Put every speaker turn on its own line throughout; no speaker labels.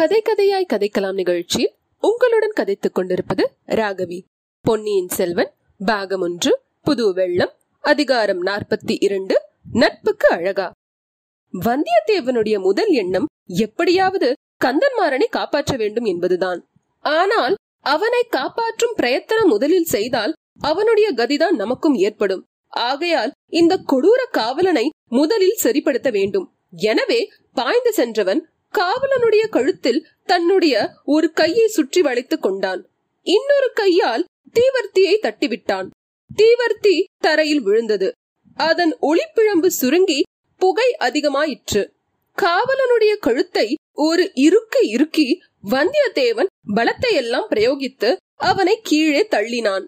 கதை கதையாய் கதைக்கலாம் நிகழ்ச்சியில் உங்களுடன் கதைத்துக் கொண்டிருப்பது ராகவி. பொன்னியின் செல்வன் பாகம் ஒன்று புது வெள்ளம் அதிகாரம் நாற்பத்தி இரண்டு நட்புக்கு அழகா. வந்தியத்தேவனுடைய முதல் எண்ணம் எப்படியாவது கந்தன்மாறனை காப்பாற்ற வேண்டும் என்பதுதான். ஆனால் அவனை காப்பாற்றும் பிரயத்தனம் முதலில் செய்தால் அவனுடைய கதிதான் நமக்கும் ஏற்படும். ஆகையால் இந்த கொடூர காவலனை முதலில் சரிப்படுத்த வேண்டும். எனவே பாய்ந்து சென்றவன் காவலனுடைய கழுத்தில் தன்னுடைய ஒரு கையை சுற்றி வளைத்துக் கொண்டான். இன்னொரு கையால் தீவர்த்தியை தட்டிவிட்டான். தீவர்த்தி தரையில் விழுந்தது. அதன் ஒளிப்பிழம்பு சுருங்கி புகை அதிகமாயிற்று. காவலனுடைய கழுத்தை ஒரு இருக்கு இறுக்கி வந்தியத்தேவன் பலத்தை எல்லாம் பிரயோகித்து அவனை கீழே தள்ளினான்.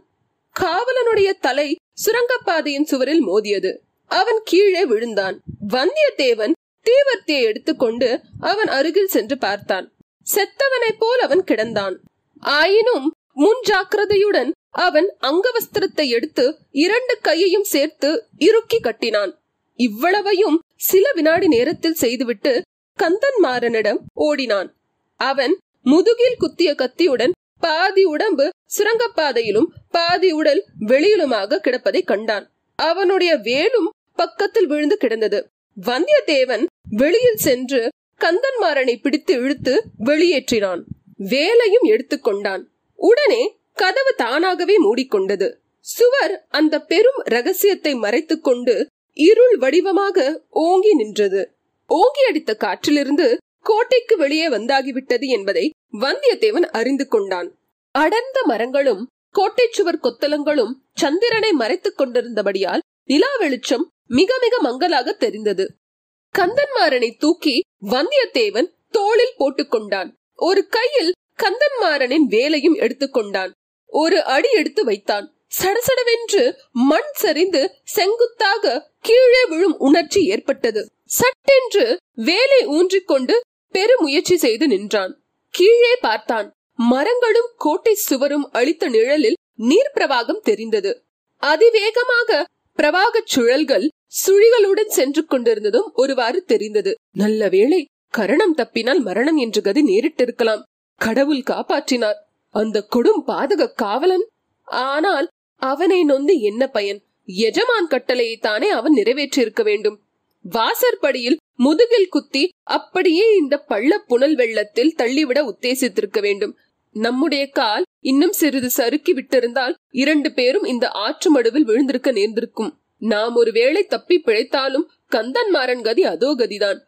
காவலனுடைய தலை சுரங்கப்பாதையின் சுவரில் மோதியது. அவன் கீழே விழுந்தான். வந்தியத்தேவன் தீவர்த்தியை எடுத்துக்கொண்டு அவன் அருகில் சென்று பார்த்தான். செத்தவனைப் போல் அவன் கிடந்தான். ஆயினும் முன் ஜாக்கிரதையுடன் அவன் அங்கவஸ்திரத்தை எடுத்து இரண்டு கையையும் சேர்த்து இறுக்கி கட்டினான். இவ்வளவையும் சில வினாடி நேரத்தில் செய்துவிட்டு கந்தன்மாறனிடம் ஓடினான். அவன் முதுகில் குத்திய கத்தியுடன் பாதி உடம்பு சுரங்கப்பாதையிலும் பாதி உடல் வெளியிலுமாக கிடப்பதை கண்டான். அவனுடைய வேலும் பக்கத்தில் விழுந்து கிடந்தது. வந்தியத்தேவன் வெளியில் சென்று கந்தன்மாறனை பிடித்து இழுத்து வெளியேற்றினான். வேலையும் எடுத்துக்கொண்டான் உடனே கதவு தானாகவே மூடிக்கொண்டது. சுவர் அந்த பெரும் ரகசியத்தை மறைத்துக் கொண்டு இருள் வடிவமாக ஓங்கி நின்றது. ஓங்கி அடித்த காற்றிலிருந்து கோட்டைக்கு வெளியே வந்தாகிவிட்டது என்பதை வந்தியத்தேவன் அறிந்து கொண்டான். அடர்ந்த மரங்களும் கோட்டை சுவர் கொத்தலங்களும் சந்திரனை மறைத்துக் கொண்டிருந்தபடியால் நிலா வெளிச்சம் மிக மிக மங்கலாக தெரிந்தது. கந்தன்மாறனை தூக்கி வந்தியத்தேவன் தோளில் போட்டுக்கொண்டான். ஒரு கையில் கந்தன்மாறனின் வேலையும் எடுத்துக்கொண்டான் ஒரு அடி எடுத்து வைத்தான். சடசடவென்று மண் சரிந்து செங்குத்தாக கீழே விழும் உணர்ச்சி ஏற்பட்டது. சட்டென்று வேலை ஊன்றிக்கொண்டு பெருமுயற்சி செய்து நின்றான். கீழே பார்த்தான். மரங்களும் கோட்டை சுவரும் அளித்த நிழலில் நீர் பிரவாகம் தெரிந்தது. அதிவேகமாக பிரவாகச் சுழல்கள் சுழிகளுடன் சென்று கொண்டிருந்ததும் ஒருவாறு தெரிந்தது. நல்ல வேளை கரணம் தப்பினால் மரணம் என்று கதி நேரிட்டிருக்கலாம். கடவுள் காப்பாற்றினார். அந்த கொடும் பாதக காவலன்? ஆனால் அவனை நொந்து என்ன பயன்? எஜமான் கட்டளையை தானே அவன் நிறைவேற்றியிருக்க வேண்டும். வாசற்படியில் முதுகில் குத்தி அப்படியே இந்த பள்ள புனல் வெள்ளத்தில் தள்ளிவிட உத்தேசித்திருக்க வேண்டும். நம்முடைய கால் இன்னும் சிறிது சறுக்கி விட்டிருந்தால் இரண்டு பேரும் இந்த ஆற்று மடுவில் விழுந்திருக்க நேர்ந்திருக்கும். நாம் ஒருவேளை தப்பி பிழைத்தாலும் கந்தன்மாறன் கதி அதோ கதிதான்.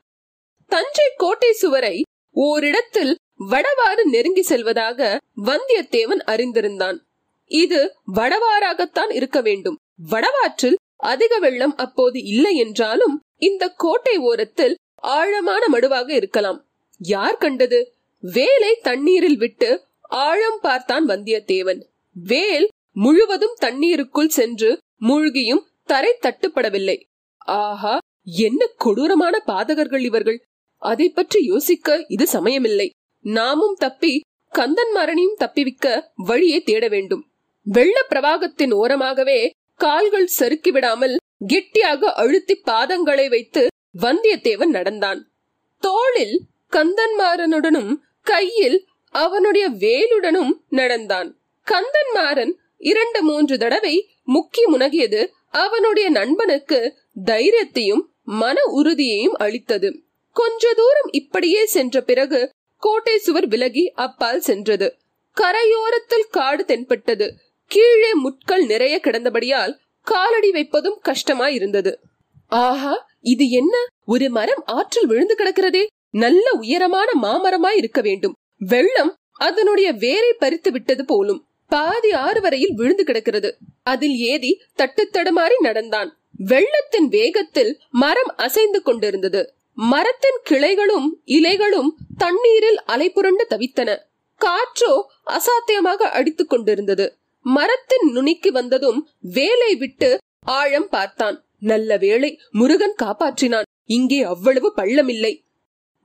தஞ்சை கோட்டை சுவரை ஓரிடத்தில் வடவாறு நெருங்கி செல்வதாக வந்தியத்தேவன் அறிந்திருந்தான். இது வடவாறாகத்தான் இருக்க வேண்டும். வடவாற்றில் அதிக வெள்ளம் அப்போது இல்லை என்றாலும் இந்த கோட்டை ஓரத்தில் ஆழமான மடுவாக இருக்கலாம். யார் கண்டது? வேலை தண்ணீரில் விட்டு ஆழம் பார்த்தான் வந்தியத்தேவன். வேல் முழுவதும் தண்ணீருக்குள் சென்று மூழ்கியும் தரை தட்டுப்படவில்லை. ஆஹா என்ன கொடூரமான பாதகர்கள் இவர்கள். அதை பற்றி யோசிக்க இது சமயமில்லை. நாமும் தப்பி கந்தன்மாரனையும் தப்பிவிக்க வழியை தேட வேண்டும். வெள்ள பிரவாகத்தின் ஓரமாகவே கால்கள் சறுக்கி விடாமல் கெட்டியாக அழுத்தி பாதங்களை வைத்து வந்தியத்தேவன் நடந்தான். தோளில் கந்தன்மாறனுடனும் கையில் அவனுடைய வேலுடனும் நடந்தான். கந்தன்மாறன் இரண்டு மூன்று தடவை முக்கி முனகியது அவனுடைய நண்பனுக்கு தைரியத்தையும் மன உறுதியையும் அளித்தது. கொஞ்ச தூரம் இப்படியே சென்ற பிறகு கோட்டை சுவர் விலகி அப்பால் சென்றது. கரையோரத்தில் காடு தென்பட்டது. கீழே முட்கள் நிறைய கிடந்தபடியால் காலடி வைப்பதும் கஷ்டமாயிருந்தது. ஆஹா இது என்ன? ஒரு மரம் ஆற்றில் விழுந்து கிடக்கிறதே. நல்ல உயரமான மாமரமாய் இருக்க வேண்டும். வெள்ளம் அதனுடைய வேரை பறித்து விட்டது போலும் பாதி ஆறு வரையில் விழுந்து கிடக்கிறது. அதில் ஏதி தட்டுத்தடுமாறி நடந்தான். வெள்ளத்தின் வேகத்தில் மரம் அசைந்து கொண்டிருந்தது. மரத்தின் கிளைகளும் இலைகளும் தண்ணீரில் அலைபுரண்டு தவித்தன. காற்றோ அசாத்தியமாக அடித்துக் கொண்டிருந்தது. மரத்தின் நுனிக்கு வந்ததும் வேலை விட்டு ஆழம் பார்த்தான். நல்ல வேளை முருகன் காப்பாற்றினான். இங்கே அவ்வளவு பள்ளமில்லை.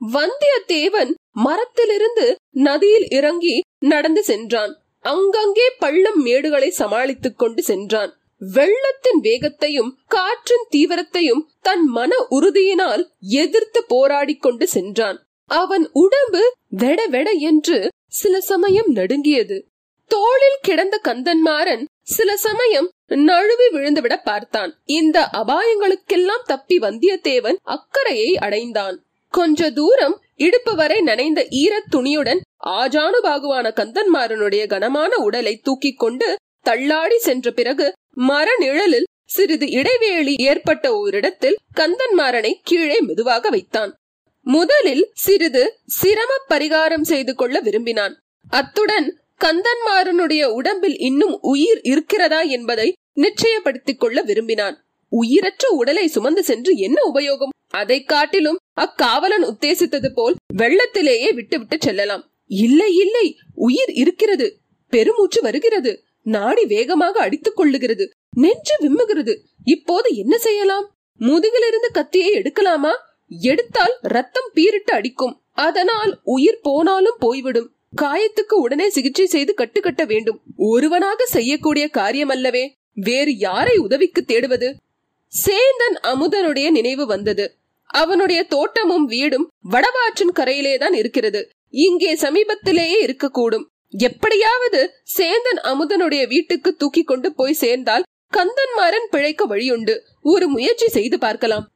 வந்தியத்தேவன் மரத்திலிருந்து நதியில் இறங்கி நடந்து சென்றான். அங்கங்கே பள்ளம் மேடுகளை சமாளித்துக் கொண்டு சென்றான். வெள்ளத்தின் வேகத்தையும் காற்றின் தீவிரத்தையும் தன் மன உறுதியினால் எதிர்த்து போராடிக் கொண்டு சென்றான். அவன் உடம்பு வெட வெட என்று சில சமயம் நடுங்கியது. தோளில் கிடந்த கந்தன்மாறன் சில சமயம் நழுவி விழுந்துவிட பார்த்தான். இந்த அபாயங்களுக்கெல்லாம் தப்பி வந்தியத்தேவன் அக்கறையை அடைந்தான். கொஞ்ச தூரம் இடுப்பு வரை நனைந்த ஈரத் துணியுடன் ஆஜானுபாகுவான கந்தன்மாறனுடைய கனமான உடலை தூக்கிக் கொண்டு தள்ளாடி சென்ற பிறகு மர நிழலில் சிறிது இடைவேளி ஏற்பட்ட ஓரிடத்தில் கந்தன்மாறனை கீழே மெதுவாக வைத்தான். முதலில் சிறிது சிரம பரிகாரம் செய்து கொள்ள விரும்பினான். அத்துடன் கந்தன்மாறனுடைய உடம்பில் இன்னும் உயிர் இருக்கிறதா என்பதை நிச்சயப்படுத்திக் கொள்ள விரும்பினான். உயிரற்ற உடலை சுமந்து சென்று என்ன உபயோகம்? அதை காட்டிலும் அக்காவலன் உத்தேசித்தது போல் வெள்ளத்திலேயே விட்டுவிட்டு செல்லலாம். இல்லை இல்லை உயிர் இருக்கிறது. பெருமூச்சு வருகிறது. நாடி வேகமாக அடித்துக் கொள்ளுகிறது. நெஞ்சு விம்முகிறது. இப்போது என்ன செய்யலாம்? முதுகிலிருந்து கத்தியை எடுக்கலாமா? எடுத்தால் ரத்தம் பீரிட்டு அடிக்கும். அதனால் உயிர் போனாலும் போய்விடும். காயத்துக்கு உடனே சிகிச்சை செய்து கட்டுக்கட்ட வேண்டும். ஒருவனாக செய்யக்கூடிய காரியம் அல்லவே வேறு யாரை உதவிக்கு தேடுவது? சேந்தன் அமுதனுடைய நினைவு வந்தது. அவனுடைய தோட்டமும் வீடும் வடவாற்றின் கரையிலேதான் இருக்கிறது. இங்கே சமீபத்திலேயே இருக்கக்கூடும். எப்படியாவது சேந்தன் அமுதனுடைய வீட்டுக்கு தூக்கி கொண்டு போய் சேர்ந்தால் கந்தன்மாறன் பிழைக்க வழியுண்டு. ஒரு முயற்சி செய்து பார்க்கலாம்.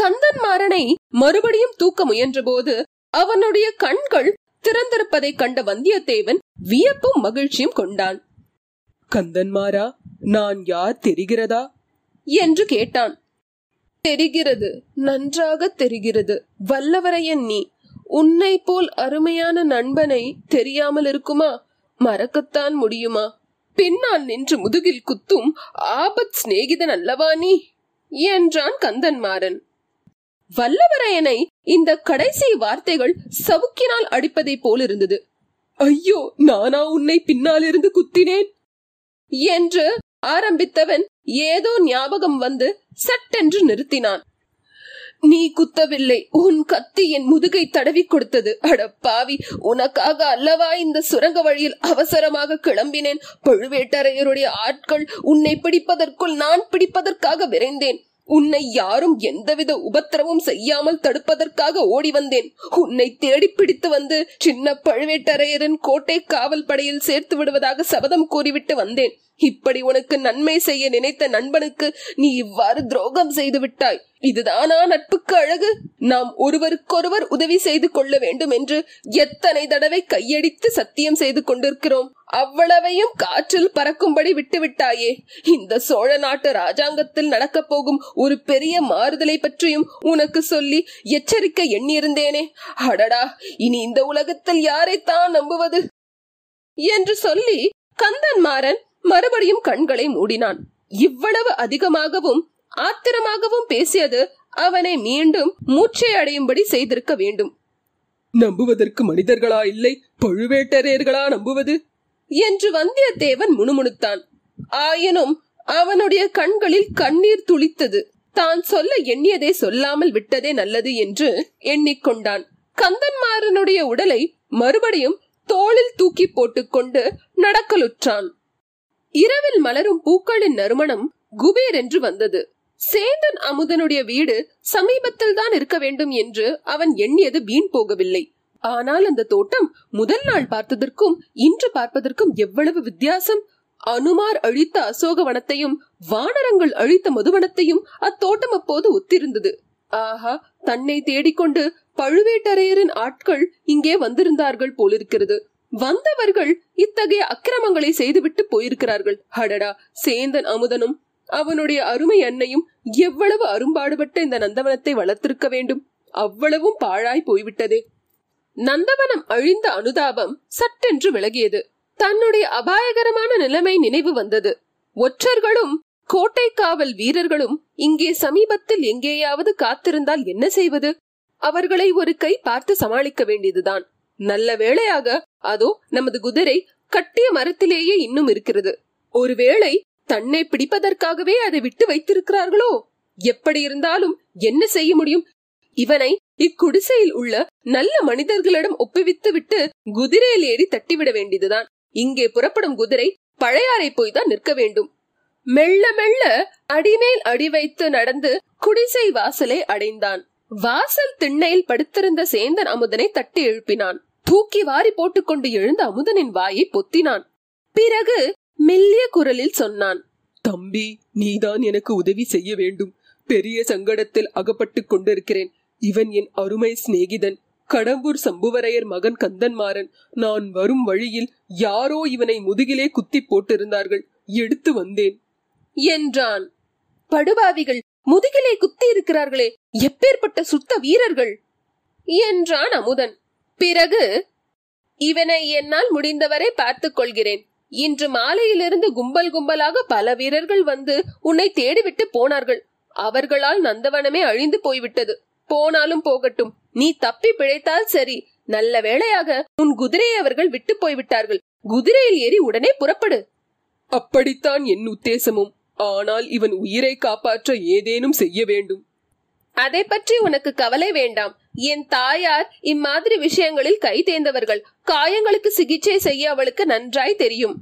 கந்தன்மாறனை மறுபடியும் தூக்க முயன்றபோது அவனுடைய கண்கள் திறந்திருப்பதை கண்ட வந்தியத்தேவன் வியப்பும் மகிழ்ச்சியும் கொண்டான்.
கந்தன்மாரா நான் யார் தெரிகிறதா?
என்று கேட்டான். தெரிகிறது நன்றாக தெரிகிறது. வல்லவரையன் நீ உன்னை போல் அருமையான நண்பனை தெரியாமல் இருக்குமா? மறக்கத்தான் முடியுமா? பின்னால் நின்று முதுகில் குத்தும் ஆபத் சிநேகிதன் அல்லவா நீ? என்றான் கந்தன்மாறன் வல்லவரையனை இந்த கடைசி வார்த்தைகள் சவுக்கினால் அடிப்பதைப் போலிருந்தது
ஐயோ நானா உன்னை பின்னாலிருந்து குத்தினேன்?
என்று ஆரம்பித்தவன் ஏதோ ஞாபகம் வந்து சட்டென்று நிறுத்தினான். நீ குத்தவில்லை. உன் கத்தி என் முதுகை தடவி கொடுத்தது. அட பாவி உனக்காக அல்லவா இந்த சுரங்க வழியில் அவசரமாக கிளம்பினேன்? பழுவேட்டரையருடைய ஆட்கள் உன்னை பிடிப்பதற்குள் நான் பிடிப்பதற்காக விரைந்தேன். உன்னை யாரும் எந்தவித உபத்திரமும் செய்யாமல் தடுப்பதற்காக ஓடி வந்தேன். உன்னை தேடி பிடித்து வந்து சின்ன பழுவேட்டரையரின் கோட்டை காவல் படையில் சேர்த்து விடுவதாக சபதம் கூறிவிட்டு வந்தேன். இப்படி உனக்கு நன்மை செய்ய நினைத்த நண்பனுக்கு நீ இவ்வாறு துரோகம் செய்து விட்டாய். இதுதானா நட்புக்கு அழகு? நாம் ஒருவருக்கொருவர் உதவி செய்து கொள்ள வேண்டும் என்று எத்தனை தடவை கையடித்து சத்தியம் செய்து கொண்டிருக்கிறோம். அவ்வளவையும் காற்றில் பறக்கும்படி விட்டுவிட்டாயே. இந்த சோழ நாட்டு ராஜாங்கத்தில் நடக்கப் போகும் ஒரு பெரிய மாறுதலை பற்றியும் உனக்கு சொல்லி எச்சரிக்கை எண்ணியிருந்தேனே. அடடா இனி இந்த உலகத்தில் யாரைத்தான் நம்புவது? என்று சொல்லி கந்தன் மாறன் மறுபடியும் கண்களை மூடினான். இவ்வளவு அதிகமாகவும் ஆத்திரமாகவும் பேசியது அவனை மீண்டும் மூச்சை அடையும்படி செய்திருக்க வேண்டும்.
நம்புவதற்கு மனிதர்களா இல்லை பழுவேட்டரையர்களா நம்புவது?
என்று வந்தியத்தேவன் முணுமுணுத்தான். ஆயினும் அவனுடைய கண்களில் கண்ணீர் துளித்தது. தான் சொல்ல எண்ணியதை சொல்லாமல் விட்டதே நல்லது என்று எண்ணிக்கொண்டான். கந்தன்மாறனுடைய உடலை மறுபடியும் தோளில் தூக்கி போட்டுக்கொண்டு நடக்கலுற்றான். இரவில் மலரும் பூக்களின் நறுமணம் குபேர் என்று வந்தது. சேந்தன் அமுதனுடைய வீடு சமீபத்தில் தான் இருக்க வேண்டும் என்று அவன் எண்ணியது வீண் போகவில்லை. ஆனால் அந்த தோட்டம் முதல் நாள் பார்த்ததற்கும் இன்று பார்ப்பதற்கும் எவ்வளவு வித்தியாசம். அனுமார் அழித்த அசோகவனத்தையும் வானரங்கள் அழித்த மதுவனத்தையும் அத்தோட்டம் அப்போது ஒத்திருந்தது. ஆஹா தன்னை தேடிக்கொண்டு பழுவேட்டரையரின் ஆட்கள் இங்கே வந்திருந்தார்கள் போலிருக்கிறது. வந்தவர்கள் இத்தகைய அக்கிரமங்களை செய்துவிட்டு போயிருக்கிறார்கள். அடடா சேந்தன் அமுதனும் அவனுடைய அருமை அன்னையும் எவ்வளவு அரும்பாடுபட்ட இந்த நந்தவனத்தை வளர்த்திருக்க வேண்டும். அவ்வளவும் பாழாய் போய்விட்டதே. நந்தவனம் அழிந்த அனுதாபம் சட்டென்று விலகியது. தன்னுடைய அபாயகரமான நிலைமை நினைவு வந்தது. ஒற்றர்களும் கோட்டை காவல் வீரர்களும் இங்கே சமீபத்தில் எங்கேயாவது காத்திருந்தால் என்ன செய்வது? அவர்களை ஒரு கை பார்த்து சமாளிக்க வேண்டியதுதான். நல்ல வேளையாக அதோ நமது குதிரை கட்டிய மரத்திலேயே இன்னும் இருக்கிறது. ஒருவேளை தன்னை பிடிப்பதற்காகவே அதை விட்டு வைத்திருக்கிறார்களோ? எப்படி இருந்தாலும் என்ன செய்ய முடியும்? இவனை இக்குடிசையில் உள்ள நல்ல மனிதர்களிடம் ஒப்புவித்து விட்டு குதிரையில் ஏறி தட்டிவிட வேண்டியதுதான். இங்கே புறப்படும் குதிரை பழையாறை போய் தான் நிற்க வேண்டும். மெல்ல மெல்ல அடிமேல் அடி வைத்து நடந்து குடிசை வாசலை அடைந்தான். வாசல் திண்ணையில் படுத்திருந்த சேந்தன் அமுதனை தட்டி எழுப்பினான். தூக்கி வாரி போட்டுக்கொண்டு எழுந்த அமுதனின் வாயை பொத்தினான். பிறகு மெல்லிய குரலில் சொன்னான்
தம்பி நீதான் எனக்கு உதவி செய்ய வேண்டும். பெரிய சங்கடத்தில் அகப்பட்டுக் கொண்டிருக்கிறேன். இவன் என் அருமை சிநேகிதன் கடம்பூர் சம்புவரையர் மகன் கந்தன்மாறன். நான் வரும் வழியில் யாரோ இவனை முதுகிலே குத்தி போட்டிருந்தார்கள். எடுத்து வந்தேன்.
என்றான். படுபாவிகள் முதுகிலே குத்தி இருக்கிறார்களே எப்பேற்பட்ட சுத்த வீரர்கள்? என்றான் அமுதன். பிறகு இவனை என்னால் முடிந்தவரை பார்த்துக் கொள்கிறேன். இன்று மாலையிலிருந்து கும்பல் கும்பலாக பல வீரர்கள் வந்து உன்னை தேடிவிட்டு போனார்கள். அவர்களால் நந்தவனமே அழிந்து போய்விட்டது. போனாலும் போகட்டும். நீ தப்பி பிழைத்தால் சரி. நல்ல வேளையாக உன் குதிரையை அவர்கள் விட்டு போய்விட்டார்கள். குதிரையில் ஏறி உடனே புறப்படு.
அப்படித்தான் என் உத்தேசமும். ஆனால் இவன் உயிரை காப்பாற்ற ஏதேனும் செய்ய வேண்டும்.
அதை பற்றி உனக்கு கவலை வேண்டாம். என் தாயார் இம்மாதிரி விஷயங்களில் கை தேர்ந்தவர்கள். காயங்களுக்கு சிகிச்சை செய்ய அவளுக்கு நன்றாய் தெரியும்.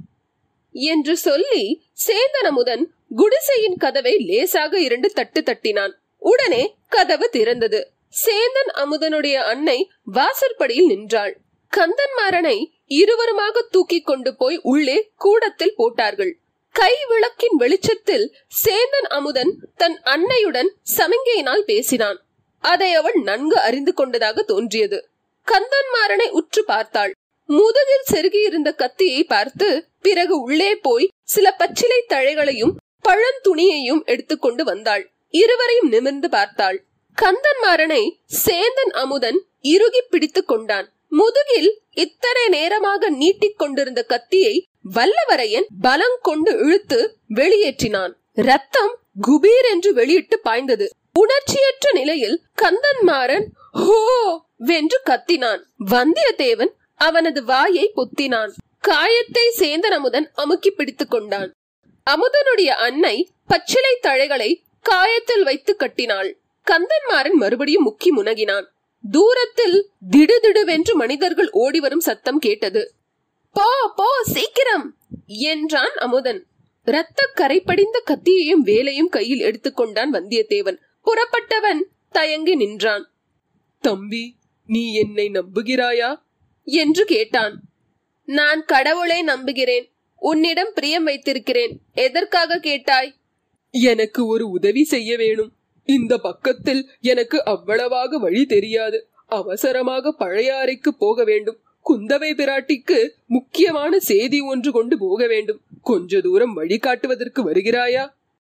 என்று சொல்லி சேந்தனமுதன் குடிசையின் கதவை லேசாக இரண்டு தட்டு தட்டினான். உடனே கதவு திறந்தது. சேந்தன் அமுதனுடைய அன்னை வாசற்படியில் நின்றாள். கந்தன்மாறனை இருவருமாக தூக்கி கொண்டு போய் உள்ளே கூடத்தில் போட்டார்கள். கை விளக்கின் வெளிச்சத்தில் சேந்தன் அமுதன் தன் அன்னையுடன் சமிங்கையினால் பேசினான். அதை அவள் நன்கு அறிந்து கொண்டதாக தோன்றியது. கந்தன்மாறனை உற்று பார்த்தாள். முதுகில் செருகியிருந்த கத்தியை பார்த்து பிறகு உள்ளே போய் சில பச்சிலை தழைகளையும் பழந்துணியையும் எடுத்துக்கொண்டு வந்தாள். இருவரையும் நிமிர்ந்து பார்த்தாள். கந்தன்மாறனை சேந்தன் அமுதன் இறுகி பிடித்துக் கொண்டான். முதுகில் இத்தனை நேரமாக நீட்டிக் கொண்டிருந்த கத்தியை வல்லவரையன் பலம் கொண்டு இழுத்து வெளியேற்றினான். ரத்தம் குபீர் என்று வெளியிட்டு பாய்ந்தது. உணர்ச்சியற்ற நிலையில் கந்தன்மாறன் ஹோ வென்று கத்தினான். வந்தியத்தேவன் அவனது வாயை பொத்தினான். காயத்தை சேந்தன் அமுதன் அமுக்கி பிடித்துக் கொண்டான். அமுதனுடைய அன்னை பச்சிலை தழைகளை காயத்தில் வைத்து கட்டினாள். கந்தன்மாறன் மறுபடியும் முக்கி முனகினான். தூரத்தில் திடுதிடுவென்று மனிதர்கள் ஓடிவரும் சத்தம் கேட்டது. போ போ சீக்கிரம்! என்றான் அமுதன். இரத்த கரைப்படிந்த கத்தியையும் வேலையும் கையில் எடுத்துக்கொண்டான் வந்தியத்தேவன். புறப்பட்டவன் தயங்கி நின்றான்.
தம்பி நீ என்னை நம்புகிறாயா?
என்று கேட்டான். நான் கடவுளை நம்புகிறேன். உன்னிடம் பிரியம் வைத்திருக்கிறேன். எதற்காக கேட்டாய்?
எனக்கு ஒரு உதவி செய்ய வேணும். இந்த பக்கத்தில் எனக்கு அவ்வளவாக வழி தெரியாது. அவசரமாக பழையாறைக்கு போக வேண்டும். குந்தவை பிராட்டிக்கு முக்கியமான செய்தி ஒன்று கொண்டு போக வேண்டும். கொஞ்ச தூரம் வழிகாட்டுவதற்கு வருகிறாயா?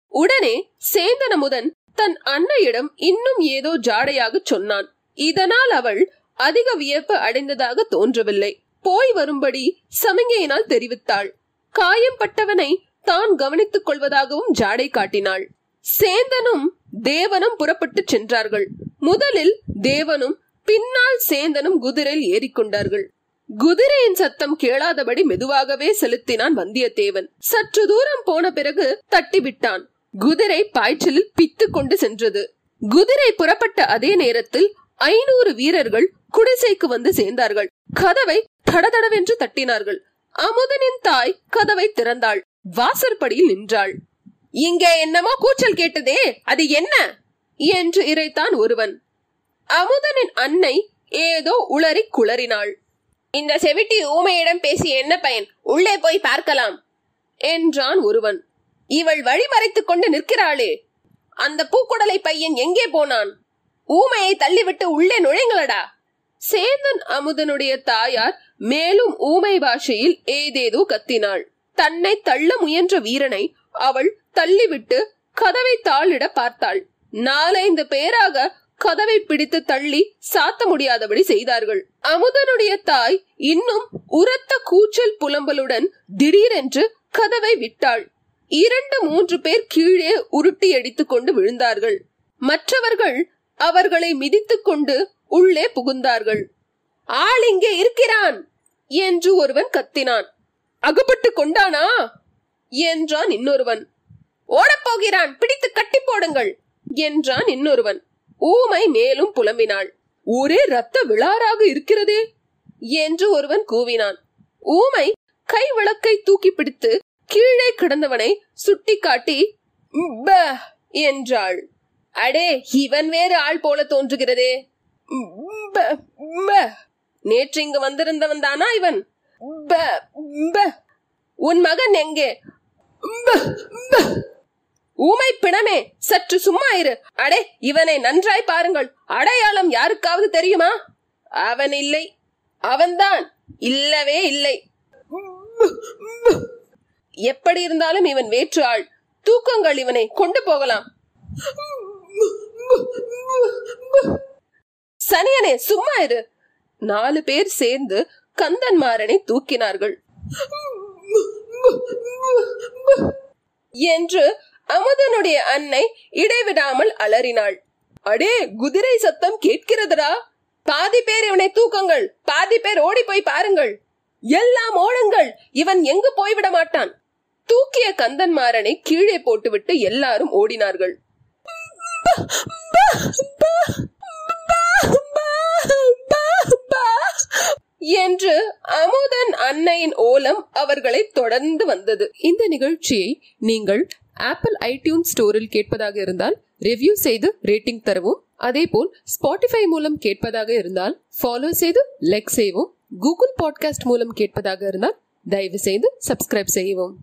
உடனே சேந்தனமுதன் தன் அன்னையிடம் இன்னும் ஏதோ ஜாடையாக சொன்னான். இதனால் அவள் அதிக வியப்பு அடைந்ததாக தோன்றவில்லை. போய் வரும்படி சமிகையினால் தெரிவித்தாள். காயம்பட்டவனை தான் கவனித்துக் கொள்வதாகவும் ஜாடை காட்டினாள். சேந்தனும் தேவனும் புறப்பட்டு சென்றார்கள். முதலில் தேவனும் பின்னால் சேந்தனும் குதிரையில் ஏறிக்கொண்டார்கள். குதிரையின் சத்தம் கேளாதபடி மெதுவாகவே செலுத்தினான் வந்தியத்தேவன். சற்று தூரம் போன பிறகு தட்டிவிட்டான். குதிரை பாய்ச்சலில் பித்து கொண்டு சென்றது. குதிரை புறப்பட்ட அதே நேரத்தில் ஐநூறு வீரர்கள் குடிசைக்கு வந்து சேர்ந்தார்கள். கதவை தடதடவென்று தட்டினார்கள். அமுதனின் தாய் கதவை திறந்தாள். வாசற்படியில் நின்றாள். இங்கே என்னமோ கூச்சல் கேட்டதே அது என்ன? என்று இறைத்தான் ஒருவன். அமுதனின் அன்னை ஏதோ உளறி குளறினாள். இந்த செவிட்டி ஊமையிடம் பேசி என்ன பயன்? உள்ளே போய் பார்க்கலாம் என்றான் ஒருவன். இவள் வழிமறைத்துக் கொண்டு நிற்கிறாளே. அந்த பூக்குடலை பையன் எங்கே போனான்? ஊமையை தள்ளிவிட்டு உள்ளே நுழைங்களடா. சேந்தன் அமுதனுடைய தாயார் மேலும் ஊமை பாஷையில் ஏதேதோ கத்தினாள். தன்னை தள்ள முயன்ற வீரனை அவள் தள்ளிவிட்டு கதவை தாளிட பார்த்தாள். நாலைந்து பேராக கதவை பிடித்து தள்ளி சாத்த முடியாதபடி செய்தார்கள். அமுதனுடைய தாய் இன்னும் உரத்த கூச்சல் புலம்பலுடன் திடீரென்று கதவை விட்டாள். இரண்டு மூன்று பேர் கீழே உருட்டி அடித்துக் கொண்டு விழுந்தார்கள். மற்றவர்கள் அவர்களை மிதித்துக் கொண்டு உள்ளே புகுந்தார்கள். ஆள் இங்கே இருக்கிறான்! என்று ஒருவன் கத்தினான். அகப்பட்டு கொண்டானா? என்றான் இன்னொருவன். ஓடப்போகிறான் பிடித்து கட்டி போடுங்கள் என்றான் இன்னொருவன். ஊமை மேலும் புலம்பினாள். ஒரே ரத்த விழாராக இருக்கிறதே என்று ஒருவன் கூவினான். ஊமை கை விளக்கை தூக்கி பிடித்து கீழே கிடந்தவனை சுட்டிக்காட்டி "ப" என்றாள். அடே இவன் வேறு ஆள் போல தோன்றுகிறதே. ப. நேற்று இங்கு வந்திருந்தவன் தானா இவன்? உன் மகன் எங்கே? ஊமை பிணமே சற்று சும்மா இரு. அடே இவனை நன்றாய் பாருங்கள். அடையாளம் யாருக்காவது தெரியுமா? அவன் இல்லை. அவன்தான். இல்லவே இல்லை. எப்படி இருந்தாலும் இவன் வேற்று ஆள் தூக்கங்கள் இவனை கொண்டு போகலாம். சனியனே சும்மா இரு. நாலு பேர் சேர்ந்து கந்தன்மாறனை தூக்கினார்கள். என்று அமுதனுடைய அன்னை இடைவிடாமல் அலறினாள். அடே குதிரை சத்தம் கேட்கிறதுடா. பாதி பேர் இவனை தூக்குங்கள். பாதி பேர் ஓடி போய் பாருங்கள். எல்லாம் ஓடுங்கள். இவன் எங்கு போய்விட மாட்டான். தூக்கிய கந்தன்மாறனை கீழே போட்டுவிட்டு எல்லாரும் ஓடினார்கள். என்று அமுதன் அன்னையின் ஓலம் அவர்களை தொடர்ந்து வந்தது. இந்த நிகழ்ச்சியை நீங்கள் ஆப்பிள் ஐடியூன் ஸ்டோரில் கேட்பதாக இருந்தால் ரிவ்யூ செய்து ரேட்டிங் தரவும். அதேபோல் ஸ்பாட்டிஃபை மூலம் கேட்பதாக இருந்தால் ஃபாலோ செய்து லைக் செய்வோம் கூகுள் பாட்காஸ்ட் மூலம் கேட்பதாக இருந்தால் தயவு செய்து சப்ஸ்கிரைப் செய்யவும்.